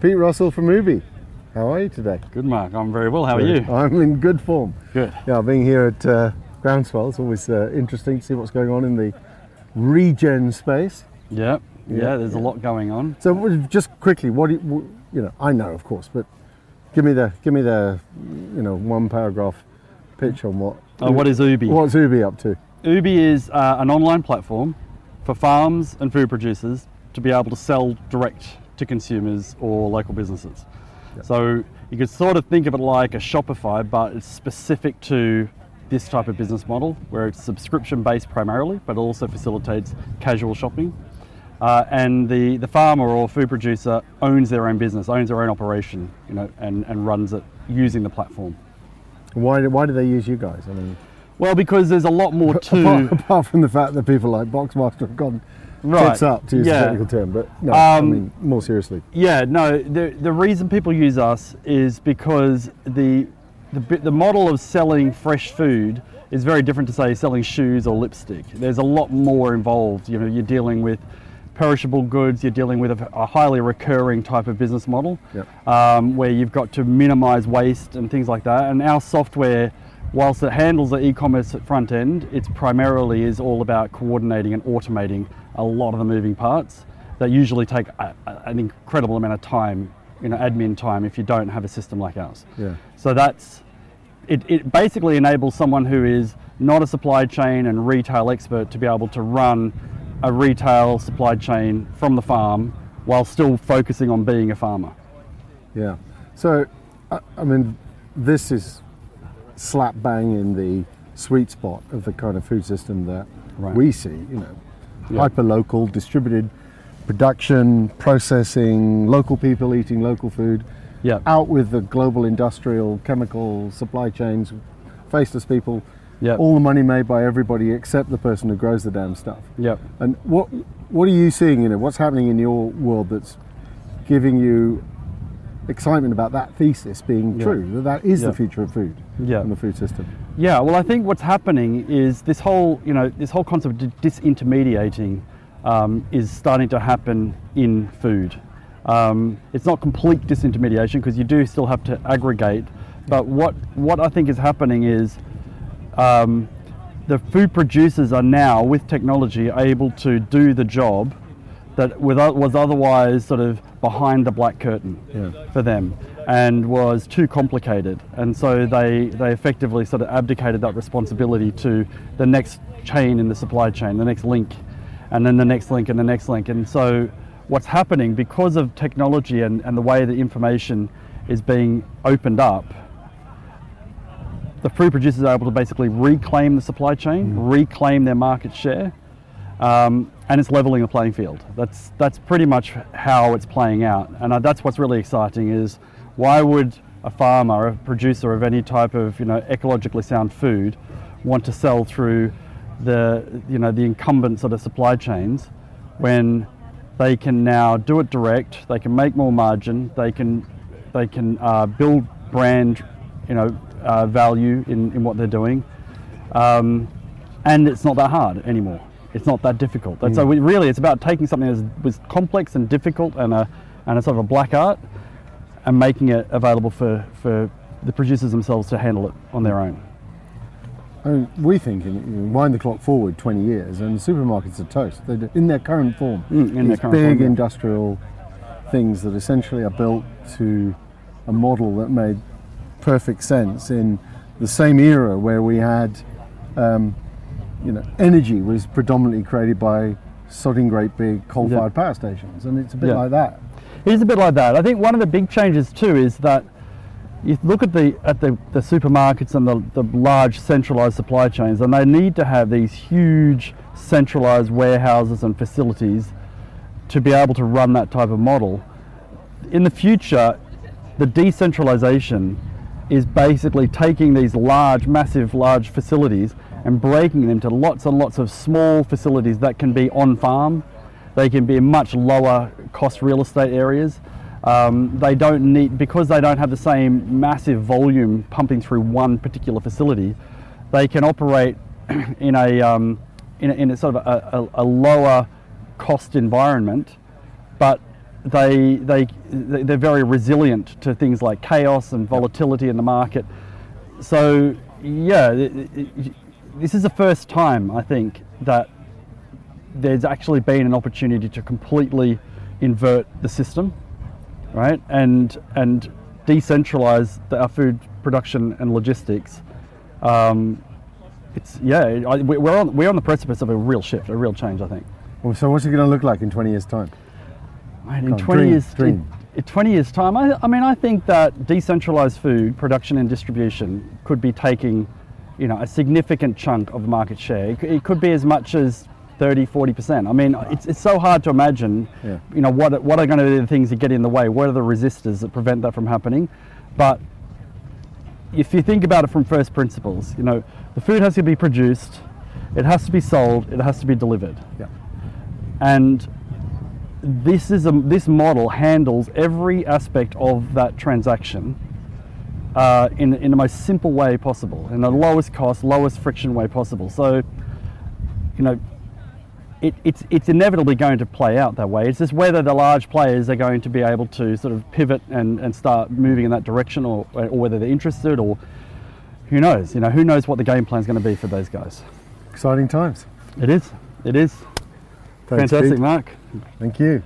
Pete Russell from Ooooby. How are you today? Good, Mark. I'm very well. How are you? I'm in good form. Good. Yeah, being here at uh, Groundswell, it's always uh, interesting to see what's going on in the regen space. Yeah. Yeah. Yeah. There's a lot going on. So, just quickly, what do you, you know? I know, of course, but give me the give me the you know one paragraph pitch on what. Uh, what is Ooooby? What's Ooooby up to? Ooooby is uh, an online platform for farms and food producers to be able to sell direct to consumers or local businesses. So you could sort of think of it like a Shopify, but it's specific to this type of business model where it's subscription based primarily, but it also facilitates casual shopping. Uh, and the, the farmer or food producer owns their own business, owns their own operation, you know, and, and runs it using the platform. Why do- why do they use you guys? I mean, Well, because there's a lot more apart, to apart from the fact that people like Boxmaster have gone Right, tits up to use yeah. a technical term, but no, I Um, mean more seriously. Yeah, no. The the reason people use us is because the the the model of selling fresh food is very different to say selling shoes or lipstick. There's a lot more involved. You know, you're dealing with perishable goods. You're dealing with a, a highly recurring type of business model, Yep. um, where you've got to minimise waste and things like that. And our software. Whilst it handles the e-commerce at front end, it's primarily is all about coordinating and automating a lot of the moving parts that usually take a, a- an incredible amount of time, you know, admin time if you don't have a system like ours. Yeah. So that's it, it basically enables someone who is not a supply chain and retail expert to be able to run a retail supply chain from the farm while still focusing on being a farmer. Yeah. So, I, I mean, this is slap bang in the sweet spot of the kind of food system that Right. we see. You know, Yeah. hyper local, distributed production, processing, local people eating local food. Yeah. Out with the global industrial chemical supply chains, faceless people. Yeah. All the money made by everybody except the person who grows the damn stuff. Yep. And what what are you seeing? You know, what's happening in your world that's giving you excitement about that thesis being Yeah. true? That that is Yeah. the future of food Yeah. and the food system. Yeah, well, I think what's happening is this whole, you know, this whole concept of disintermediating um, is starting to happen in food. Um, it's not complete disintermediation because you do still have to aggregate, but what what I think is happening is um, the food producers are now, with technology, able to do the job that was otherwise sort of behind the black curtain Yeah. for them and was too complicated. And so they, they effectively sort of abdicated that responsibility to the next chain in the supply chain, the next link, and then the next link and the next link. And so what's happening because of technology and, and the way that information is being opened up, the food producers are able to basically reclaim the supply chain, mm. reclaim their market share, um, and it's leveling the playing field. That's that's pretty much how it's playing out, and uh, that's what's really exciting. Is why would a farmer, a producer of any type of you know ecologically sound food, want to sell through the you know the incumbent sort of supply chains when they can now do it direct, they can make more margin, they can they can uh, build brand you know uh, value in, in what they're doing, um, and it's not that hard anymore. It's not that difficult. And so we, really, it's about taking something that was complex and difficult and a and a sort of a black art, and making it available for for the producers themselves to handle it on their own. I mean, we think, in, you wind the clock forward 20 years, and supermarkets are toast. They're in their current form. Mm, in their These current big form, yeah. industrial things that essentially are built to a model that made perfect sense in the same era where we had, um, you know, energy was predominantly created by sodding great big coal-fired power stations, and it's a bit Yeah. like that. It is a bit like that. I think one of the big changes too is that you look at the at the, the supermarkets and the, the large centralized supply chains, and they need to have these huge centralized warehouses and facilities to be able to run that type of model. In the future, the decentralization is basically taking these large, massive, large facilities and breaking them to lots and lots of small facilities that can be on farm. They can be in much lower cost real estate areas. Um, they don't need, because they don't have the same massive volume pumping through one particular facility, they can operate in a, um, in a, in a sort of a, a, a lower cost environment, but they, they, they're very resilient to things like chaos and volatility in the market. So, yeah, this is the first time I think that there's actually been an opportunity to completely invert the system, right? And, and decentralize the, our food production and logistics. Um, it's, yeah, I, we- we're on, we're on the precipice of a real shift, a real change, I think. Well, so what's it going to look like in 20 years' time? Right, in on, 20 dream, years, dream. In, in 20 years time, I, I mean, I think that decentralized food production and distribution could be taking, you know, a significant chunk of market share. It, it could be as much as 30, 40%. I mean, it's, it's so hard to imagine, Yeah. you know, what, what are going to be the things that get in the way? What are the resistors that prevent that from happening? But if you think about it from first principles, you know, the food has to be produced, it has to be sold, it has to be delivered Yeah. and this is a this model handles every aspect of that transaction uh, in in the most simple way possible, in the lowest cost, lowest friction way possible. So, you know, it, it's it's inevitably going to play out that way. It's just whether the large players are going to be able to sort of pivot and, and start moving in that direction, or or whether they're interested, or who knows? You know, who knows what the game plan is going to be for those guys? Exciting times. It is. It is. Thanks, Fantastic, Pete. Mark. Thank you.